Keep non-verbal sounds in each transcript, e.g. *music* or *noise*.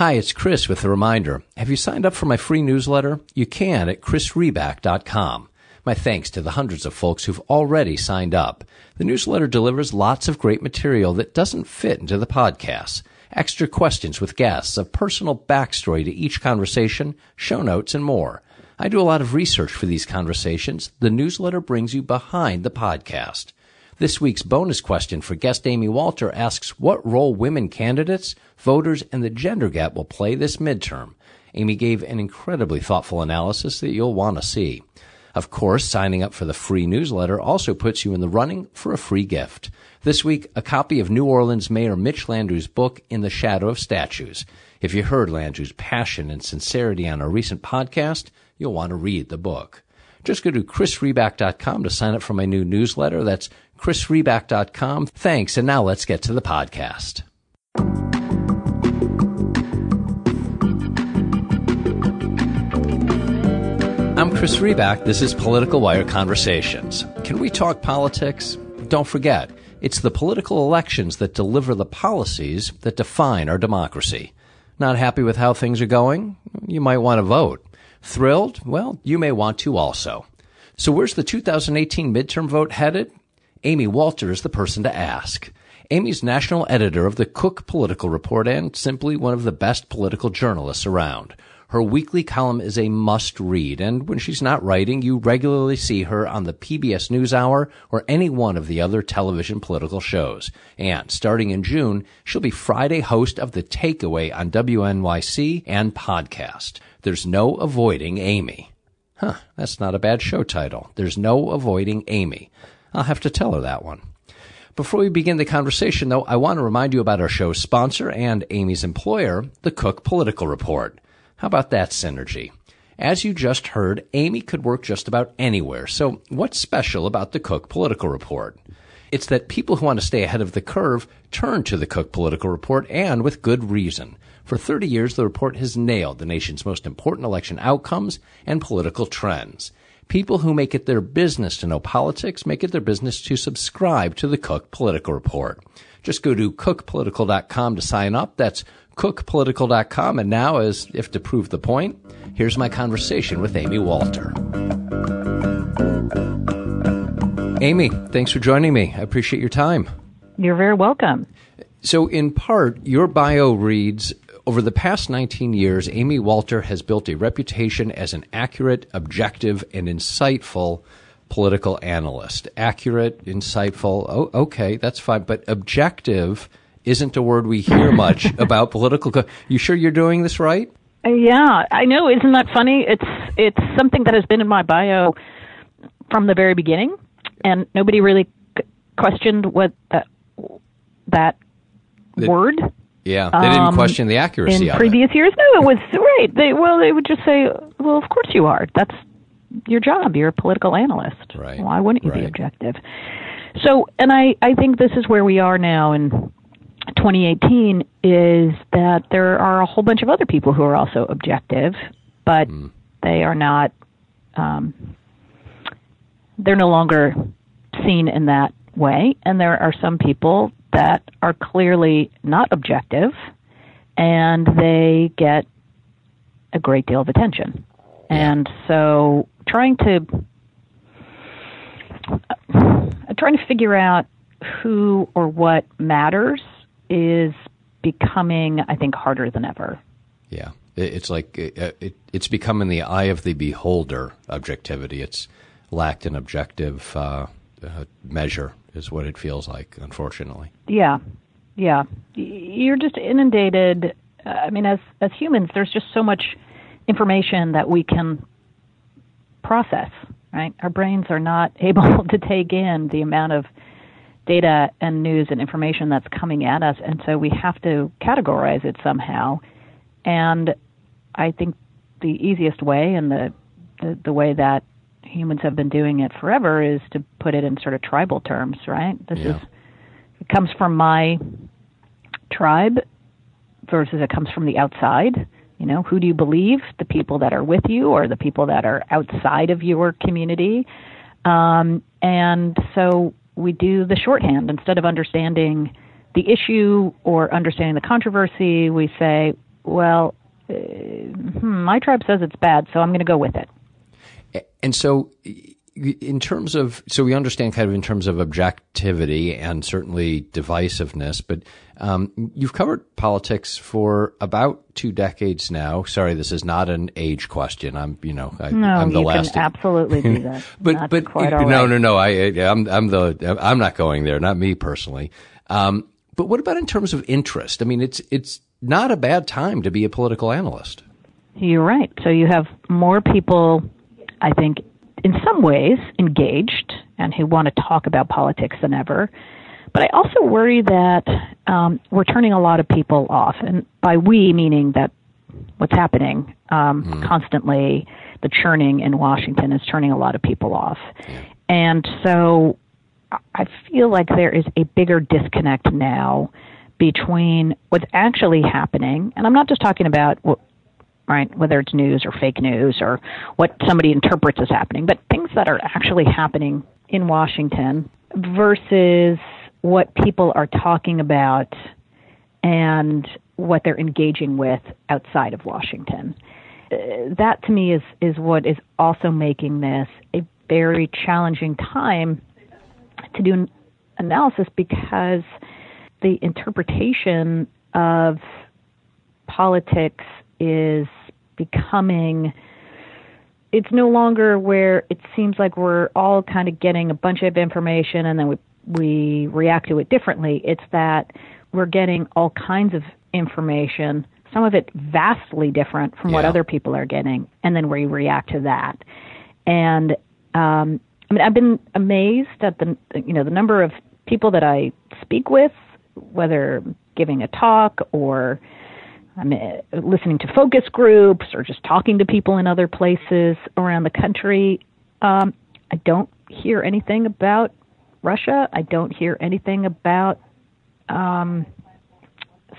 Hi, it's Chris with a reminder. Have you signed up for my free newsletter? You can at chrisriback.com. My thanks to the hundreds of folks who've already signed up. The newsletter delivers lots of great material that doesn't fit into the podcast. Extra questions with guests, a personal backstory to each conversation, show notes, and more. I do a lot of research for these conversations. The newsletter brings you behind the podcast. This week's bonus question for guest Amy Walter asks what role women candidates, voters, and the gender gap will play this midterm. Amy gave an incredibly thoughtful analysis that you'll want to see. Of course, signing up for the free newsletter also puts you in the running for a free gift. This week, a copy of New Orleans Mayor Mitch Landrieu's book, In the Shadow of Statues. If you heard Landrieu's passion and sincerity on our recent podcast, you'll want to read the book. Just go to chrisriback.com to sign up for my new newsletter. That's chrisriback.com. Thanks, and now let's get to the podcast. I'm Chris Riback. This is Political Wire Conversations. Can we talk politics? Don't forget, it's the political elections that deliver the policies that define our democracy. Not happy with how things are going? You might want to vote. Thrilled? Well, you may want to also. So where's the 2018 midterm vote headed? Amy Walter is the person to ask. Amy's national editor of the Cook Political Report and simply one of the best political journalists around. Her weekly column is a must read, and when she's not writing, you regularly see her on the PBS NewsHour or any one of the other television political shows. And starting in June, she'll be Friday host of The Takeaway on WNYC and podcast. There's no avoiding Amy. Huh, that's not a bad show title. There's no avoiding Amy. I'll have to tell her that one. Before we begin the conversation, though, I want to remind you about our show's sponsor and Amy's employer, the Cook Political Report. How about that synergy? As you just heard, Amy could work just about anywhere. So what's special about the Cook Political Report? It's that people who want to stay ahead of the curve turn to the Cook Political Report and with good reason. For 30 years, the report has nailed the nation's most important election outcomes and political trends. People who make it their business to know politics make it their business to subscribe to the Cook Political Report. Just go to cookpolitical.com to sign up. That's cookpolitical.com. And now, as if to prove the point, here's my conversation with Amy Walter. Amy, thanks for joining me. I appreciate your time. You're very welcome. So, in part, your bio reads over the past 19 years, Amy Walter has built a reputation as an accurate, objective, and insightful political analyst. Accurate, insightful, oh, okay, that's fine. But objective isn't a word we hear *laughs* much about political. Co- you sure you're doing this right? Uh, yeah, I know. Isn't that funny? It's it's something that has been in my bio from the very beginning, and nobody really questioned what that that the, word yeah, they didn't um, question the accuracy in previous it. years. No, it was right. They well, they would just say, "Well, of course you are. That's your job. You're a political analyst. Right. Why wouldn't you right. be objective?" So, and I I think this is where we are now in 2018 is that there are a whole bunch of other people who are also objective, but mm. they are not. Um, they're no longer seen in that way, and there are some people that are clearly not objective and they get a great deal of attention. And so trying to uh, trying to figure out who or what matters is becoming I think harder than ever. Yeah. It's like uh, it, it's becoming the eye of the beholder objectivity. It's lacked an objective uh, uh, measure is what it feels like, unfortunately. Yeah, yeah. You're just inundated. Uh, I mean, as as humans, there's just so much information that we can process. Right, our brains are not *laughs* able to take in the amount of data and news and information that's coming at us, and so we have to categorize it somehow. And I think the easiest way and the the, the way that humans have been doing it forever is to put it in sort of tribal terms, right? This yeah. is it comes from my tribe versus it comes from the outside. You know, who do you believe? The people that are with you or the people that are outside of your community? Um, and so we do the shorthand instead of understanding the issue or understanding the controversy. We say, well, uh, hmm, my tribe says it's bad, so I'm going to go with it. And so, in terms of, so we understand kind of in terms of objectivity and certainly divisiveness, but um, you've covered politics for about two decades now. Sorry, this is not an age question. I'm, you know, I, no, I'm the you last. can absolutely do that. *laughs* but That's but quite no, no, no. I, I'm I'm the I'm not going there. Not me personally. Um, but what about in terms of interest? I mean, it's it's not a bad time to be a political analyst. You're right. So you have more people, I think, in some ways engaged and who want to talk about politics than ever. But I also worry that um, we're turning a lot of people off, and by we meaning that what's happening um, constantly, the churning in Washington is turning a lot of people off, and so I feel like there is a bigger disconnect now between what's actually happening, and I'm not just talking about what right? Whether it's news or fake news or what somebody interprets as happening, but things that are actually happening in Washington versus what people are talking about and what they're engaging with outside of Washington. Uh, that to me is, is what is also making this a very challenging time to do an analysis because the interpretation of politics is becoming it's no longer where it seems like we're all kind of getting a bunch of information and then we we react to it differently. It's that we're getting all kinds of information, some of it vastly different from what other people are getting, and then we react to that. And um, I mean, I've been amazed at the you know the number of people that I speak with, whether giving a talk or I'm uh, listening to focus groups or just talking to people in other places around the country. Um, I don't hear anything about Russia. I don't hear anything about um,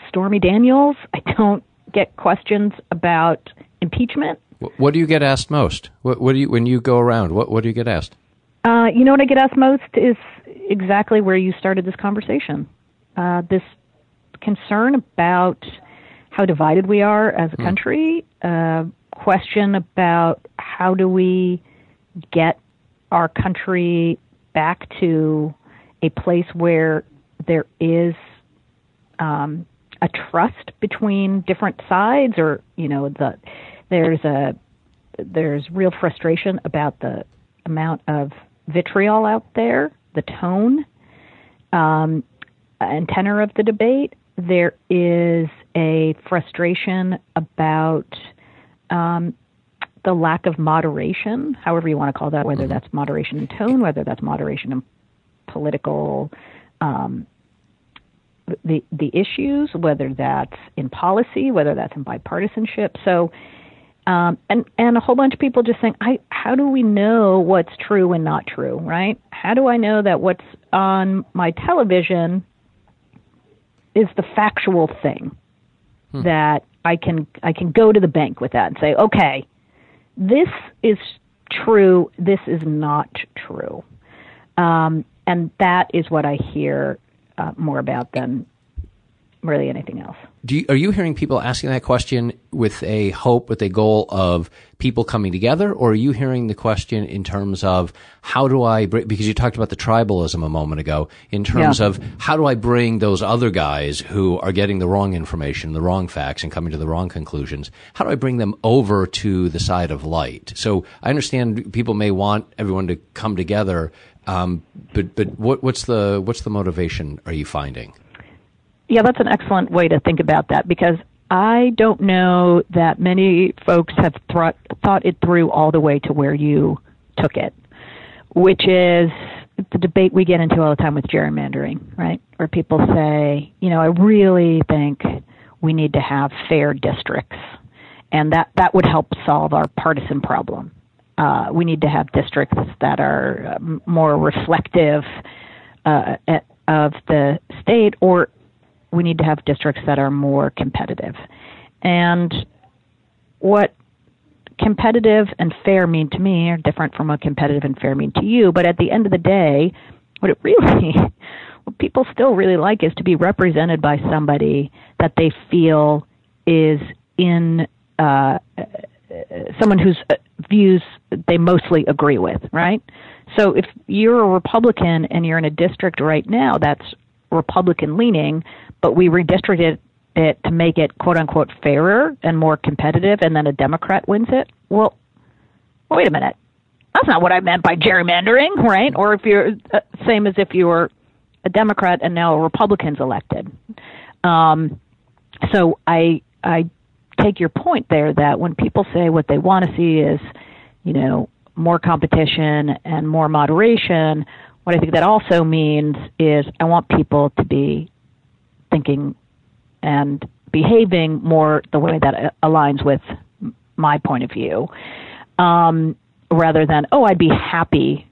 Stormy Daniels. I don't get questions about impeachment. What do you get asked most? What, what do you when you go around? What what do you get asked? Uh, you know what I get asked most is exactly where you started this conversation. Uh, this concern about how divided we are as a country, uh, question about how do we get our country back to a place where there is um, a trust between different sides, or you know, the there's a there's real frustration about the amount of vitriol out there, the tone um, and tenor of the debate. There is a frustration about um, the lack of moderation, however you want to call that, whether that's moderation in tone, whether that's moderation in political um, the the issues, whether that's in policy, whether that's in bipartisanship. So, um, and and a whole bunch of people just saying, I how do we know what's true and not true, right? How do I know that what's on my television is the factual thing that I can I can go to the bank with that and say, okay, this is true, this is not true, um, and that is what I hear uh, more about than really anything else. Do you, are you hearing people asking that question with a hope, with a goal of people coming together, or are you hearing the question in terms of how do I bring, because you talked about the tribalism a moment ago, in terms Yeah. of how do I bring those other guys who are getting the wrong information, the wrong facts, and coming to the wrong conclusions, how do I bring them over to the side of light? So I understand people may want everyone to come together, um, but but what, what's the what's the motivation? Are you finding? Yeah, that's an excellent way to think about that because I don't know that many folks have thought thought it through all the way to where you took it, which is the debate we get into all the time with gerrymandering, right? Where people say, you know, I really think we need to have fair districts, and that that would help solve our partisan problem. Uh, we need to have districts that are um, more reflective uh, at- of the state, or we need to have districts that are more competitive. And what competitive and fair mean to me are different from what competitive and fair mean to you. But at the end of the day, what it *laughs* really, what people still really like is to be represented by somebody that they feel is in uh, someone whose views they mostly agree with, right? So if you're a Republican and you're in a district right now that's Republican leaning, but we redistricted it to make it quote unquote fairer and more competitive, and then a Democrat wins it, well, wait a minute. That's not what I meant by gerrymandering, right? Or if you're uh, same as if you were a Democrat and now a Republican's elected. Um, so I I take your point there that when people say what they want to see is, you know, more competition and more moderation, what I think that also means is I want people to be thinking and behaving more the way that aligns with my point of view, um, rather than oh, I'd be happy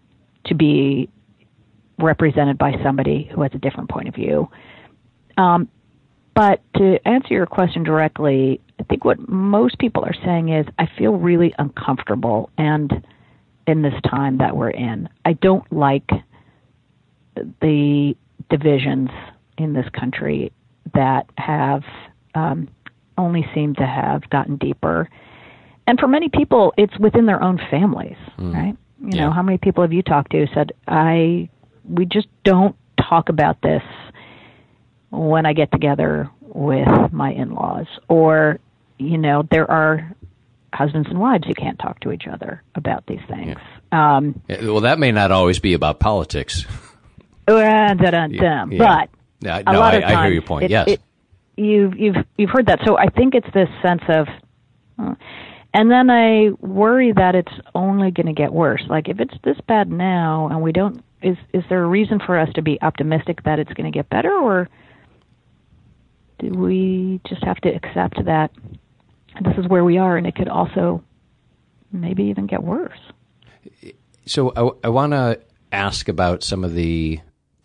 to be represented by somebody who has a different point of view. Um, but to answer your question directly, I think what most people are saying is, I feel really uncomfortable and in this time that we're in. I don't like the divisions in this country that have um, only seem to have gotten deeper. And for many people, it's within their own families, mm. right? You yeah. know, how many people have you talked to who said, I, we just don't talk about this when I get together with my in-laws or you know there are husbands and wives who can't talk to each other about these things yeah. Um, well that may not always be about politics uh, *laughs* yeah. but yeah, no, a lot I, of times I hear your point it, yes. it, you've you've you've heard that. So I think it's this sense of uh, and then I worry that it's only going to get worse. Like if it's this bad now and we don't is is there a reason for us to be optimistic that it's going to get better or do we just have to accept that this is where we are and it could also maybe even get worse? So I, I want to ask about some of the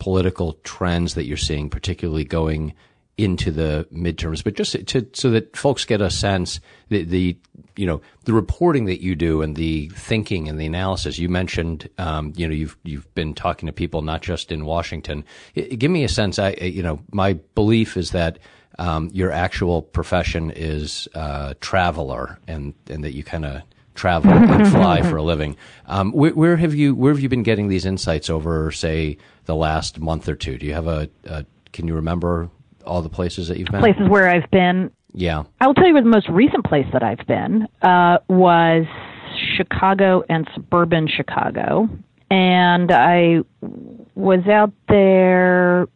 political trends that you're seeing, particularly going into the midterms, but just to, so that folks get a sense the, you know the reporting that you do and the thinking and the analysis you mentioned um, you know you've you've been talking to people not just in Washington. give me a sense. I you know my belief is that um, your actual profession is uh, traveler, and and that you kind of travel and fly for a living. Um, where, where, have you where have you been getting these insights over, say, the last month or two? Do you have a, a can you remember all the places that you've been? Places where I've been. Yeah, I will tell you where the most recent place that I've been uh, was Chicago and suburban Chicago, and I was out there a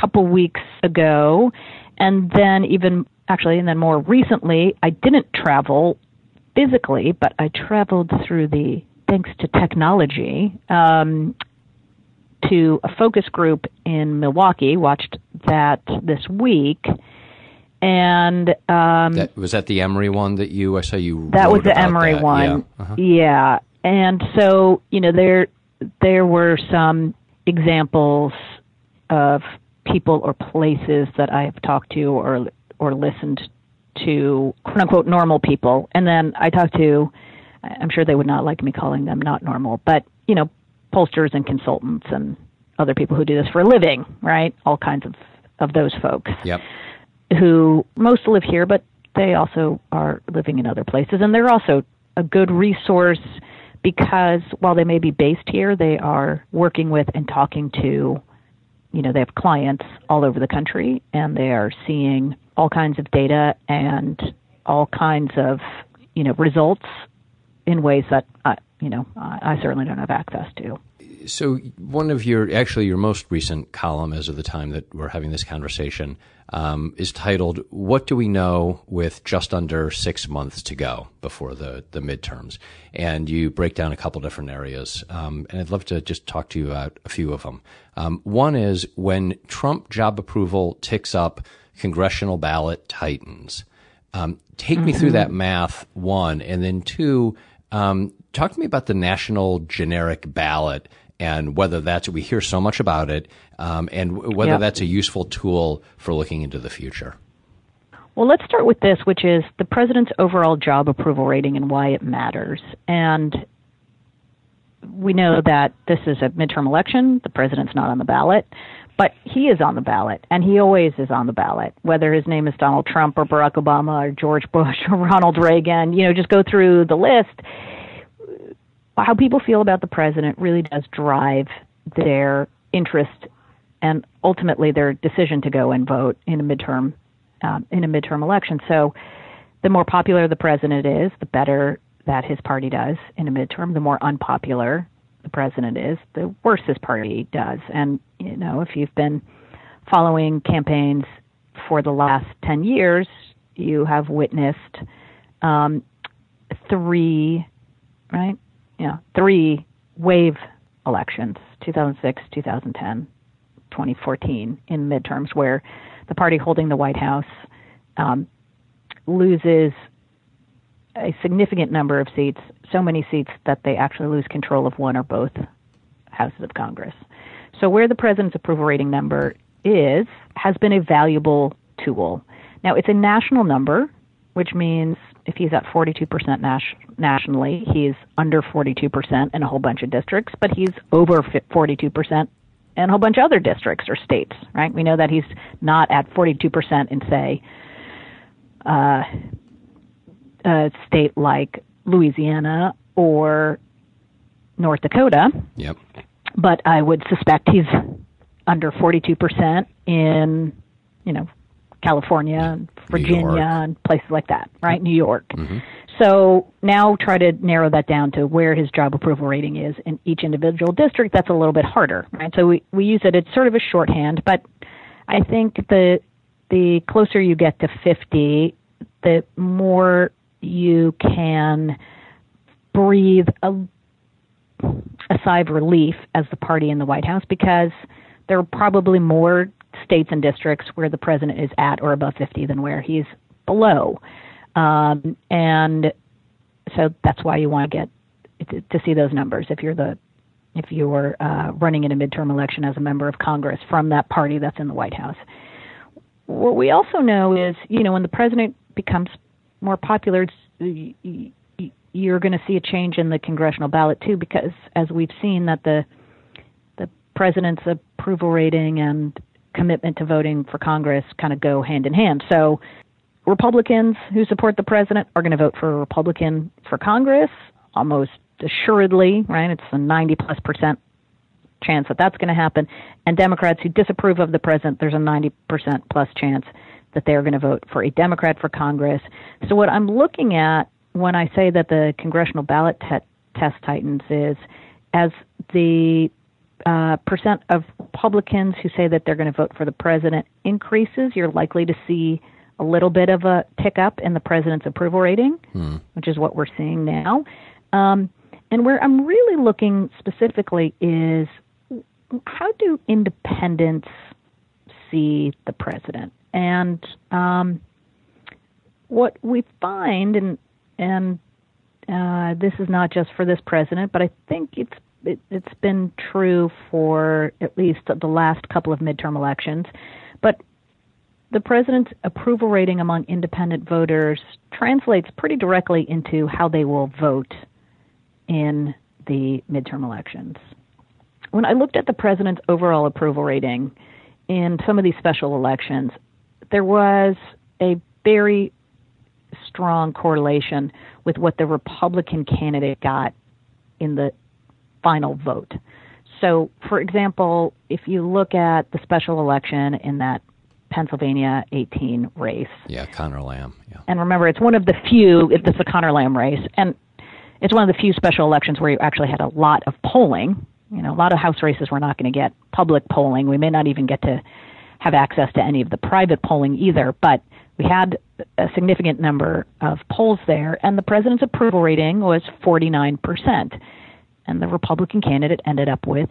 couple weeks ago and then even actually, and then more recently, I didn't travel physically, but I traveled through the thanks to technology um, to a focus group in Milwaukee. Watched that this week. And um, that, was that the Emory one that you I saw you that was the Emory that. one, yeah. Uh-huh. yeah. And so you know there there were some examples of people or places that I have talked to or or listened to quote unquote normal people, and then I talked to. I'm sure they would not like me calling them not normal, but you know, pollsters and consultants and other people who do this for a living, right? All kinds of of those folks. Yep. Who most live here, but they also are living in other places, and they're also a good resource because while they may be based here, they are working with and talking to you know, they have clients all over the country and they are seeing all kinds of data and all kinds of, you know, results in ways that, I, you know, I, I certainly don't have access to. So one of your, actually your most recent column as of the time that we're having this conversation um, is titled "What Do We Know with Just Under Six Months to Go Before the the Midterms?" And you break down a couple different areas, um, and I'd love to just talk to you about a few of them. Um, one is when Trump job approval ticks up, congressional ballot tightens. Um, take mm-hmm. me through that math, one, and then two. Um, talk to me about the national generic ballot and whether that's we hear so much about it, um, and whether yep. that's a useful tool for looking into the future. Well, let's start with this, which is the president's overall job approval rating and why it matters. And we know that this is a midterm election; the president's not on the ballot. but he is on the ballot, and he always is on the ballot, whether his name is Donald Trump or Barack Obama or George Bush *laughs* or Ronald Reagan. You know, just go through the list. How people feel about the president really does drive their interest and ultimately their decision to go and vote in a midterm um, in a midterm election. So, the more popular the president is, the better that his party does in a midterm. The more unpopular the president is, the worse his party does. And you know, if you've been following campaigns for the last ten years, you have witnessed um, three, right? Yeah, three wave elections: 2006, 2010, 2014 in midterms, where the party holding the White House um, loses a significant number of seats, so many seats that they actually lose control of one or both houses of Congress. So where the president's approval rating number is has been a valuable tool. Now it's a national number, which means if he's at 42% nas- nationally, he's under 42% in a whole bunch of districts, but he's over 42% in a whole bunch of other districts or states, right? We know that he's not at 42% in, say, uh, a state like Louisiana or North Dakota. Yep. But I would suspect he's under 42% in, you know, California, and Virginia, and places like that, right? New York. Mm-hmm. So now try to narrow that down to where his job approval rating is in each individual district. That's a little bit harder, right? So we, we use it. It's sort of a shorthand, but I think the the closer you get to 50, the more you can breathe a, a sigh of relief as the party in the White House because there are probably more states and districts where the president is at or above 50 than where he's below. Um, and so that's why you want to get to, see those numbers if you're the if you're uh, running in a midterm election as a member of Congress from that party that's in the White House. What we also know is, you know, when the president becomes more popular, you're going to see a change in the congressional ballot too, because as we've seen that the the president's approval rating and commitment to voting for Congress kind of go hand in hand. So Republicans who support the president are going to vote for a Republican for Congress almost assuredly, right? It's a 90 plus percent chance that that's going to happen. And Democrats who disapprove of the president, there's a 90% plus chance that they're going to vote for a Democrat for Congress. So what I'm looking at when I say that the congressional ballot te- test tightens is as the uh, percent of Republicans who say that they're going to vote for the president increases, you're likely to see a little bit of a tick up in the president's approval rating, hmm. which is what we're seeing now. Um, and where I'm really looking specifically is how do independents see the president? And um, what we find, and and uh, this is not just for this president, but I think it's it, it's been true for at least the last couple of midterm elections. But the president's approval rating among independent voters translates pretty directly into how they will vote in the midterm elections. When I looked at the president's overall approval rating in some of these special elections, there was a very strong correlation with what the Republican candidate got in the final vote. So, for example, if you look at the special election in that Pennsylvania 18 race. Yeah, Conor Lamb. Yeah. And remember, it's one of the few, it's the Conor Lamb race, and it's one of the few special elections where you actually had a lot of polling. You know, a lot of House races we're not going to get public polling. We may not even get to have access to any of the private polling either, but we had a significant number of polls there, and the president's approval rating was 49%. And the Republican candidate ended up with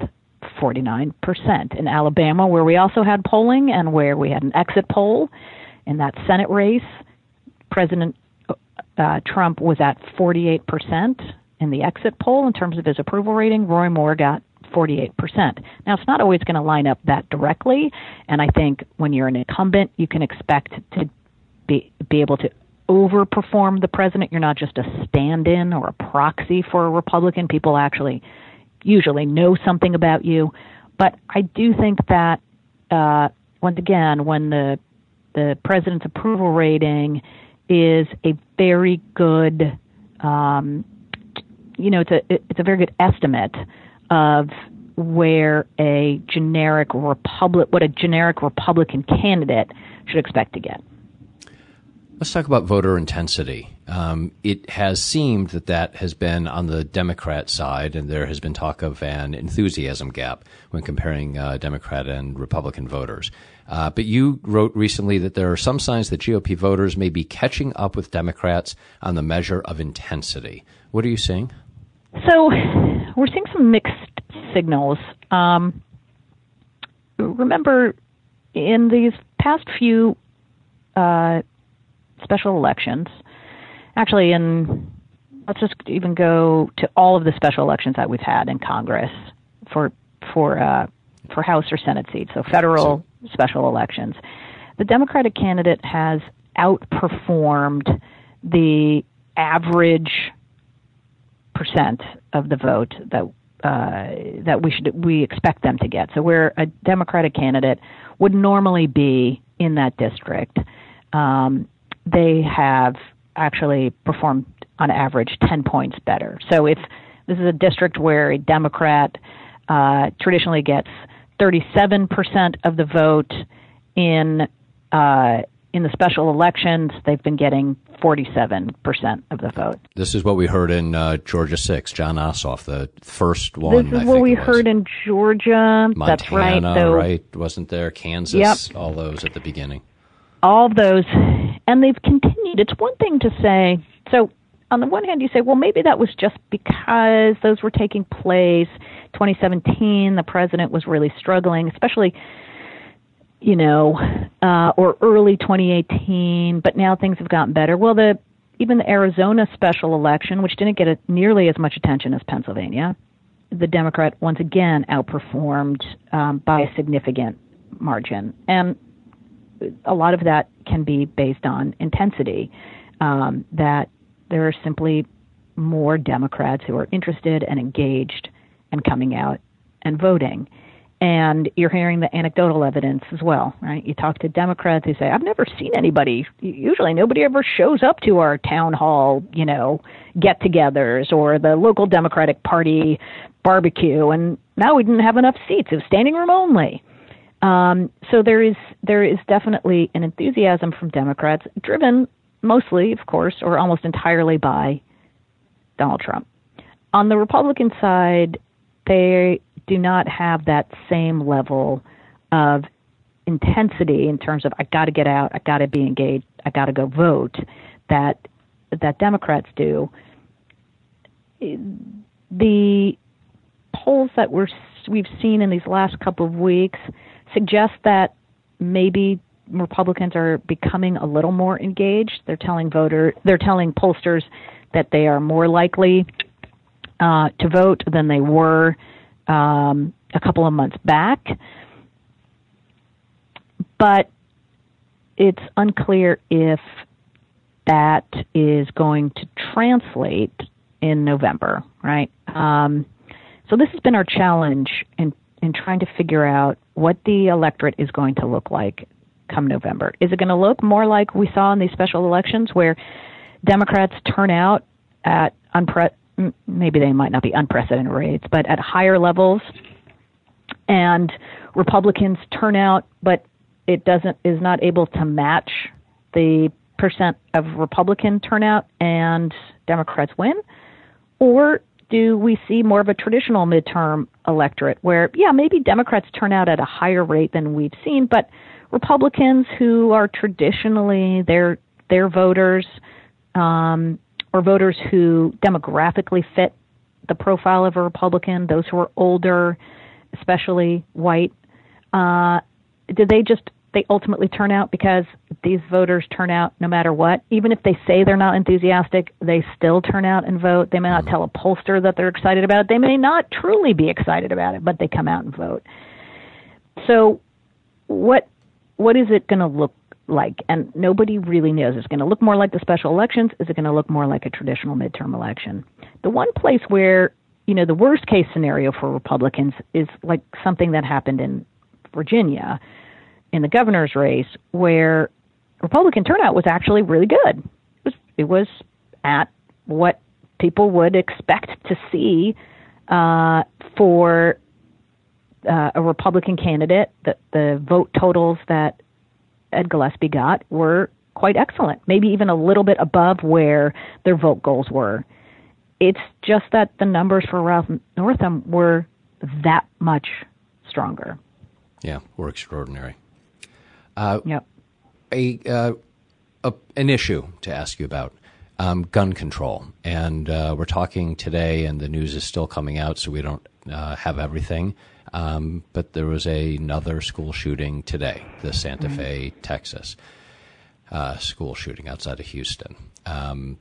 49%. In Alabama, where we also had polling and where we had an exit poll in that Senate race, President uh, Trump was at 48% in the exit poll in terms of his approval rating. Roy Moore got 48%. Now, it's not always going to line up that directly, and I think when you're an incumbent, you can expect to be, be able to overperform the president. You're not just a stand in or a proxy for a Republican. People actually usually know something about you. But I do think that uh, once again, when the the president's approval rating is a very good, um, you know, it's a it's a very good estimate of where a generic republic, what a generic Republican candidate should expect to get. Let's talk about voter intensity. Um, it has seemed that that has been on the Democrat side, and there has been talk of an enthusiasm gap when comparing uh, Democrat and Republican voters. Uh, but you wrote recently that there are some signs that GOP voters may be catching up with Democrats on the measure of intensity. What are you seeing? So, we're seeing some mixed signals. Um, remember, in these past few uh, special elections. Actually, in let's just even go to all of the special elections that we've had in Congress for for uh, for House or Senate seats, so federal special elections. The Democratic candidate has outperformed the average percent of the vote that uh, that we should we expect them to get. So where a Democratic candidate would normally be in that district, um, they have actually performed on average 10 points better. So if this is a district where a Democrat uh, traditionally gets 37% of the vote in uh, in the special elections, they've been getting 47% of the vote. This is what we heard in uh, Georgia 6, Jon Ossoff, the first one. This is what we heard in Georgia. Montana, That's right. So, right? Wasn't there? Kansas, yep. all those at the beginning all those, and they've continued. It's one thing to say, so on the one hand, you say, well, maybe that was just because those were taking place. 2017, the president was really struggling, especially, you know, uh, or early 2018, but now things have gotten better. Well, the even the Arizona special election, which didn't get a, nearly as much attention as Pennsylvania, the Democrat once again outperformed um, by a significant margin. And a lot of that can be based on intensity. Um, that there are simply more Democrats who are interested and engaged and coming out and voting. And you're hearing the anecdotal evidence as well, right? You talk to Democrats who say, I've never seen anybody, usually nobody ever shows up to our town hall, you know, get togethers or the local Democratic Party barbecue. And now we didn't have enough seats. It was standing room only. Um, so there is there is definitely an enthusiasm from Democrats, driven mostly, of course, or almost entirely by Donald Trump. On the Republican side, they do not have that same level of intensity in terms of I got to get out, I got to be engaged, I got to go vote that that Democrats do. The polls that we're we've seen in these last couple of weeks suggest that maybe Republicans are becoming a little more engaged. They're telling voter, they're telling pollsters that they are more likely uh, to vote than they were um, a couple of months back. But it's unclear if that is going to translate in November, right? Um, so this has been our challenge in in trying to figure out what the electorate is going to look like come November. Is it going to look more like we saw in these special elections where Democrats turn out at unpre- maybe they might not be unprecedented rates, but at higher levels, and Republicans turn out, but it doesn't is not able to match the percent of Republican turnout, and Democrats win, or do we see more of a traditional midterm electorate where, yeah, maybe Democrats turn out at a higher rate than we've seen, but Republicans who are traditionally their their voters um, or voters who demographically fit the profile of a Republican, those who are older, especially white, uh, do they just they ultimately turn out because these voters turn out no matter what. Even if they say they're not enthusiastic, they still turn out and vote. They may not tell a pollster that they're excited about it. They may not truly be excited about it, but they come out and vote. So, what what is it going to look like? And nobody really knows. Is it going to look more like the special elections? Is it going to look more like a traditional midterm election? The one place where you know the worst case scenario for Republicans is like something that happened in Virginia in the governor's race, where Republican turnout was actually really good. It was, it was at what people would expect to see uh, for uh, a Republican candidate. The, the vote totals that Ed Gillespie got were quite excellent, maybe even a little bit above where their vote goals were. It's just that the numbers for Ralph Northam were that much stronger. Yeah, were extraordinary. Uh, yep. A, uh, a, an issue to ask you about um, gun control, and uh, we're talking today, and the news is still coming out, so we don't uh, have everything. Um, but there was a, another school shooting today, the Santa mm-hmm. Fe, Texas uh, school shooting outside of Houston. Um,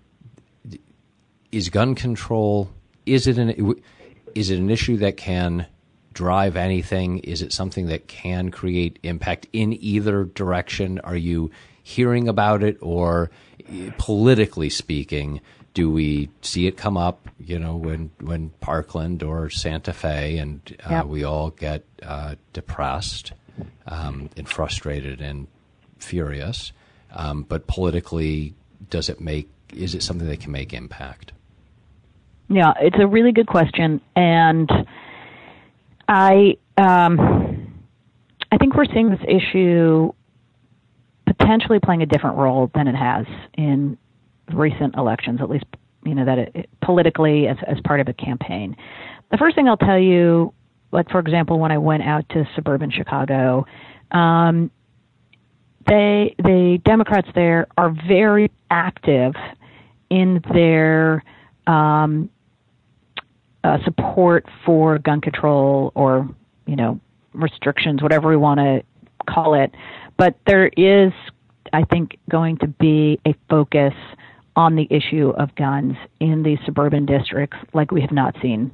is gun control is it an is it an issue that can drive anything? Is it something that can create impact in either direction? Are you hearing about it, or politically speaking, do we see it come up? You know, when when Parkland or Santa Fe, and uh, yep. we all get uh, depressed um, and frustrated and furious. Um, but politically, does it make is it something that can make impact? Yeah, it's a really good question, and I um, I think we're seeing this issue potentially playing a different role than it has in recent elections, at least you know that it, it, politically as as part of a campaign. The first thing I'll tell you, like for example, when I went out to suburban Chicago, um, they the Democrats there are very active in their um, uh, support for gun control or you know restrictions, whatever we want to call it. But there is, I think, going to be a focus on the issue of guns in these suburban districts like we have not seen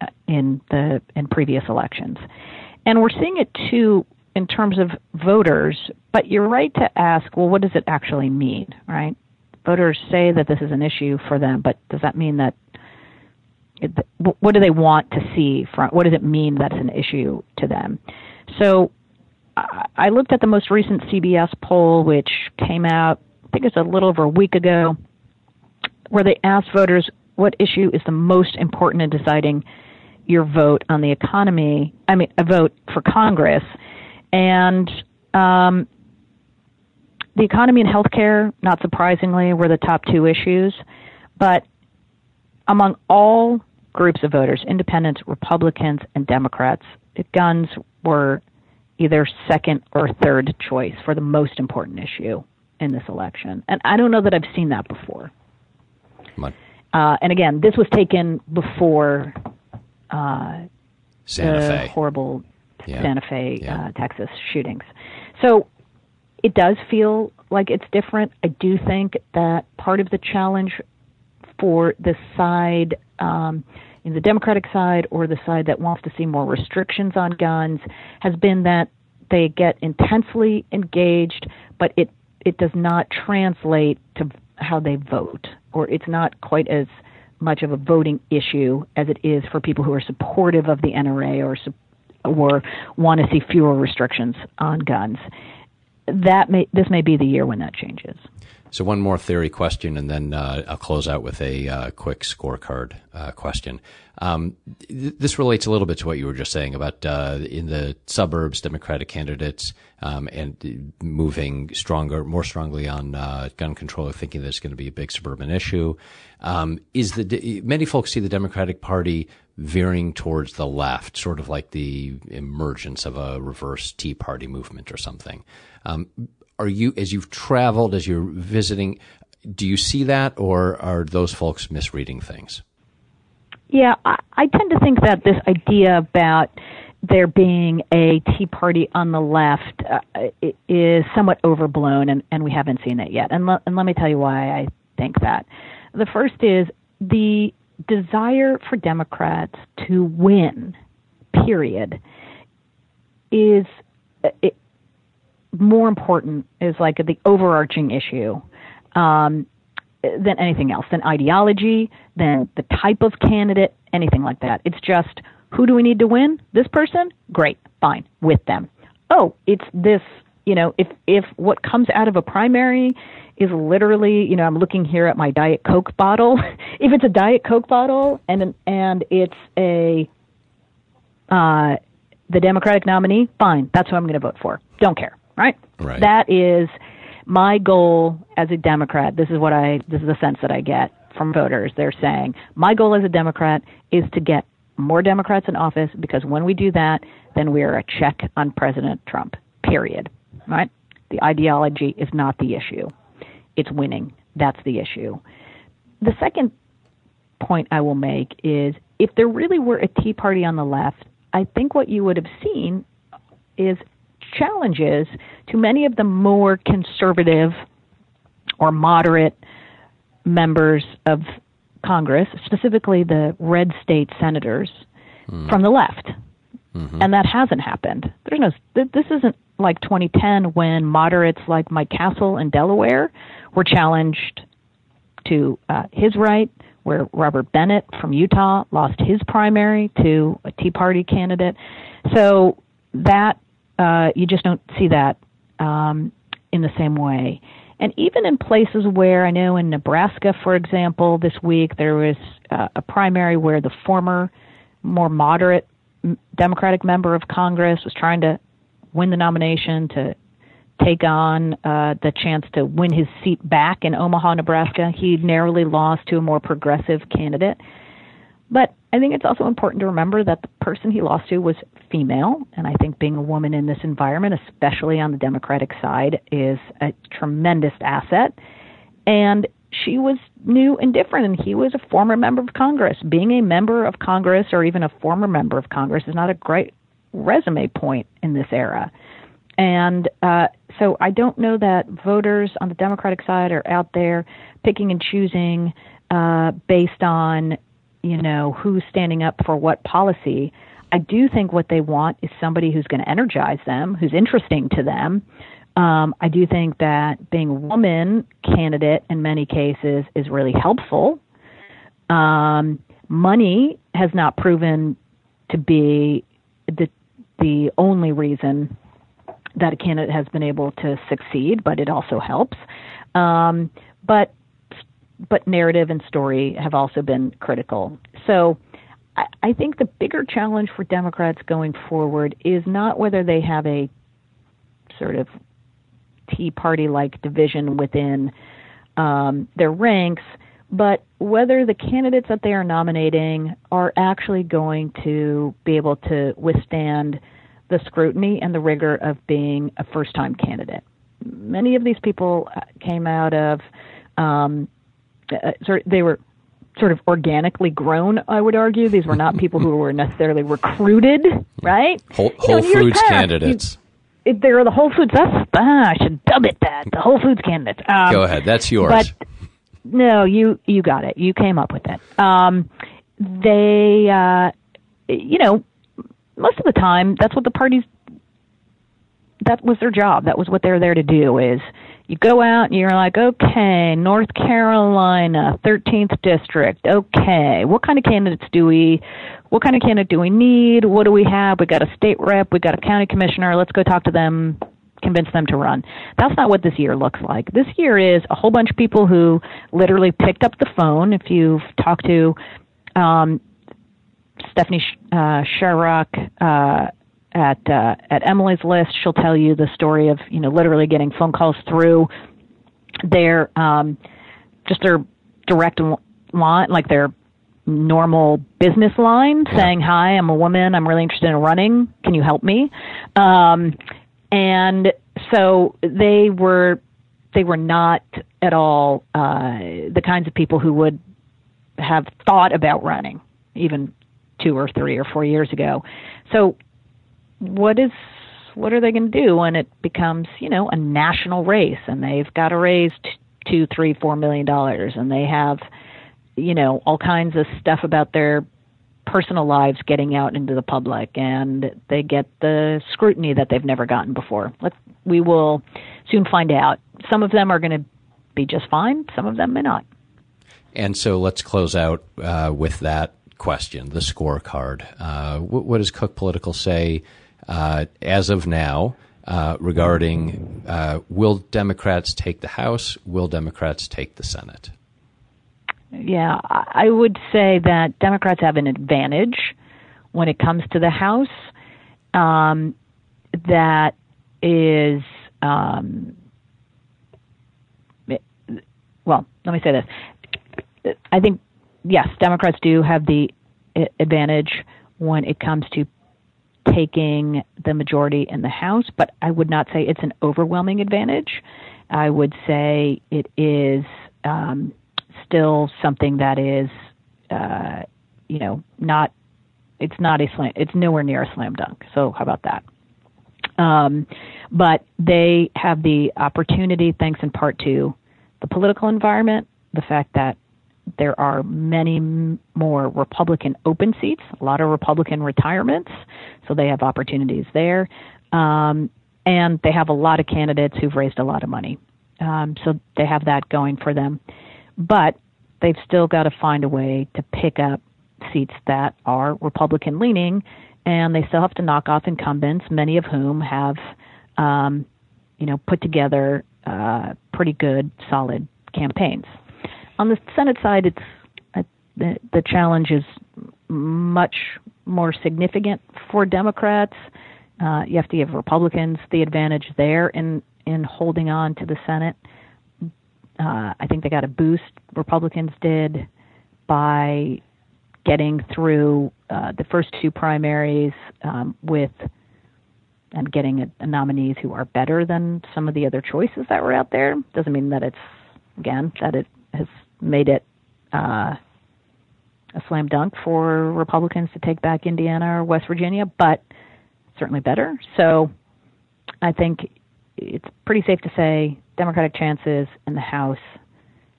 uh, in the in previous elections. And we're seeing it too in terms of voters, but you're right to ask, well, what does it actually mean, right? Voters say that this is an issue for them, but does that mean that what do they want to see from what does it mean that's an issue to them so i looked at the most recent cbs poll which came out i think it's a little over a week ago where they asked voters what issue is the most important in deciding your vote on the economy i mean a vote for congress and um, the economy and healthcare, not surprisingly, were the top two issues. But among all groups of voters, independents, Republicans, and Democrats, guns were either second or third choice for the most important issue in this election. And I don't know that I've seen that before. Uh, and again, this was taken before uh, Santa the Fe. horrible yeah. Santa Fe, yeah. uh, Texas shootings. So it does feel like it's different. I do think that part of the challenge for the side, um, in the Democratic side or the side that wants to see more restrictions on guns, has been that they get intensely engaged, but it it does not translate to how they vote, or it's not quite as much of a voting issue as it is for people who are supportive of the NRA or or want to see fewer restrictions on guns. That may this may be the year when that changes. So one more theory question, and then uh, I'll close out with a uh, quick scorecard uh, question. Um, th- this relates a little bit to what you were just saying about uh, in the suburbs, Democratic candidates um, and moving stronger, more strongly on uh, gun control, thinking that it's going to be a big suburban issue. Um, is the many folks see the Democratic Party veering towards the left, sort of like the emergence of a reverse Tea Party movement or something. Um, are you, as you've traveled, as you're visiting, do you see that, or are those folks misreading things? Yeah, I, I tend to think that this idea about there being a Tea Party on the left uh, is somewhat overblown, and, and we haven't seen it yet. And, le- and let me tell you why I think that. The first is the desire for Democrats to win, period, is more important, is like the overarching issue um, than anything else, than ideology, than the type of candidate, anything like that. It's just who do we need to win? This person? Great, fine, with them. oh, it's this, you know, if if what comes out of a primary is literally, you know, I'm looking here at my Diet Coke bottle. *laughs* if it's a Diet Coke bottle and and it's a uh, the Democratic nominee, fine, that's who I'm going to vote for. Don't care, right? Right. That is my goal as a Democrat. This is what I. This is the sense that I get from voters. They're saying my goal as a Democrat is to get more Democrats in office because when we do that, then we are a check on President Trump. Period. Right? The ideology is not the issue. It's winning. That's the issue. The second point I will make is if there really were a Tea Party on the left, I think what you would have seen is challenges to many of the more conservative or moderate members of Congress, specifically the red state senators mm. from the left. Mm-hmm. And that hasn't happened. There's no this isn't like 2010 when moderates like Mike Castle in Delaware were challenged to uh, his right, where Robert Bennett from Utah lost his primary to a Tea Party candidate. So that uh, you just don't see that um, in the same way. And even in places where I know in Nebraska, for example, this week there was uh, a primary where the former, more moderate Democratic member of Congress was trying to win the nomination to take on uh, the chance to win his seat back in Omaha, Nebraska. He narrowly lost to a more progressive candidate. But I think it's also important to remember that the person he lost to was female, and I think being a woman in this environment, especially on the Democratic side, is a tremendous asset. And she was new and different, and he was a former member of Congress. Being a member of Congress or even a former member of Congress is not a great resume point in this era. And uh, so I don't know that voters on the Democratic side are out there picking and choosing uh, based on you know, who's standing up for what policy. I do think what they want is somebody who's going to energize them, who's interesting to them. Um, I do think that being a woman candidate in many cases is really helpful. Um, money has not proven to be the the only reason that a candidate has been able to succeed, but it also helps. Um, but but narrative and story have also been critical. So I, I think the bigger challenge for Democrats going forward is not whether they have a sort of Tea Party like division within um, their ranks, but whether the candidates that they are nominating are actually going to be able to withstand the scrutiny and the rigor of being a first time candidate. Many of these people uh, came out of um, uh, sort they were sort of organically grown, I would argue. These were not people who were necessarily recruited, right? Whole, Whole know, Foods past, candidates. You, it, they're the Whole Foods. That's ah, I should dub it that the Whole Foods candidates. Um, Go ahead, that's yours. But no, you you got it. You came up with it. Um, they, uh, you know, most of the time, that's what the parties. That was their job. That was what they're there to do. Is you go out and you're like, okay, North Carolina, 13th district. Okay, what kind of candidates do we, what kind of candidate do we need? What do we have? We got a state rep, we got a county commissioner. Let's go talk to them, convince them to run. That's not what this year looks like. This year is a whole bunch of people who literally picked up the phone. If you've talked to um, Stephanie uh, Schriock, uh, at uh, at Emily's List. She'll tell you the story of you know literally getting phone calls through their um, just their direct line, like their normal business line, saying, "Hi, I'm a woman. I'm really interested in running. Can you help me?" Um, and so they were they were not at all uh, the kinds of people who would have thought about running even two or three or four years ago. So what is what are they going to do when it becomes you know a national race and they've got to raise t- two three four million dollars and they have you know all kinds of stuff about their personal lives getting out into the public and they get the scrutiny that they've never gotten before. Let's, we will soon find out. Some of them are going to be just fine some of them may not. And so let's close out uh, with that question the scorecard. Uh, what, what does cook political say as of now uh, regarding uh, will Democrats take the House? Will Democrats take the Senate? Yeah, I would say that Democrats have an advantage when it comes to the House. Um, that is, um, well, let me say this. I think, yes, Democrats do have the advantage when it comes to taking the majority in the House, but I would not say it's an overwhelming advantage. I would say it is um, still something that is, uh, you know, not. It's not a slam. It's nowhere near a slam dunk. So how about that? Um, but they have the opportunity, thanks in part to the political environment, the fact that there are many more Republican open seats, a lot of Republican retirements, so they have opportunities there. Um, and they have a lot of candidates who've raised a lot of money. Um, so they have that going for them. But they've still got to find a way to pick up seats that are Republican leaning, and they still have to knock off incumbents, many of whom have, um, you know, put together uh, pretty good, solid campaigns. On the Senate side, it's uh, the the challenge is much more significant for Democrats. Uh, you have to give Republicans the advantage there in in holding on to the Senate. Uh, I think they got a boost. Republicans did by getting through uh, the first two primaries um, with and getting a, a nominees who are better than some of the other choices that were out there. Doesn't mean that it's again that it has made it uh, a slam dunk for Republicans to take back Indiana or West Virginia, but certainly better. So I think it's pretty safe to say Democratic chances in the House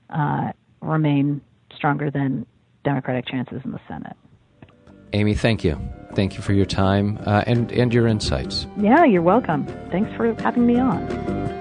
uh, remain stronger than Democratic chances in the Senate. Amy, thank you. Thank you for your time uh, and, and your insights. Yeah, you're welcome. Thanks for having me on.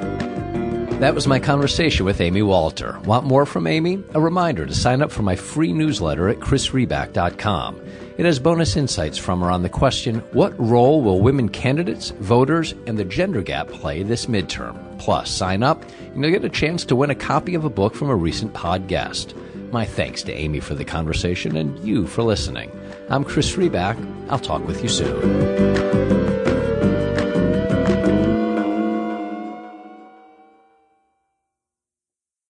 That was my conversation with Amy Walter. Want more from Amy? A reminder to sign up for my free newsletter at chrisriback.com. It has bonus insights from her on the question What role will women candidates, voters, and the gender gap play this midterm? Plus, sign up and you'll get a chance to win a copy of a book from a recent pod guest. My thanks to Amy for the conversation and you for listening. I'm Chris Riback. I'll talk with you soon.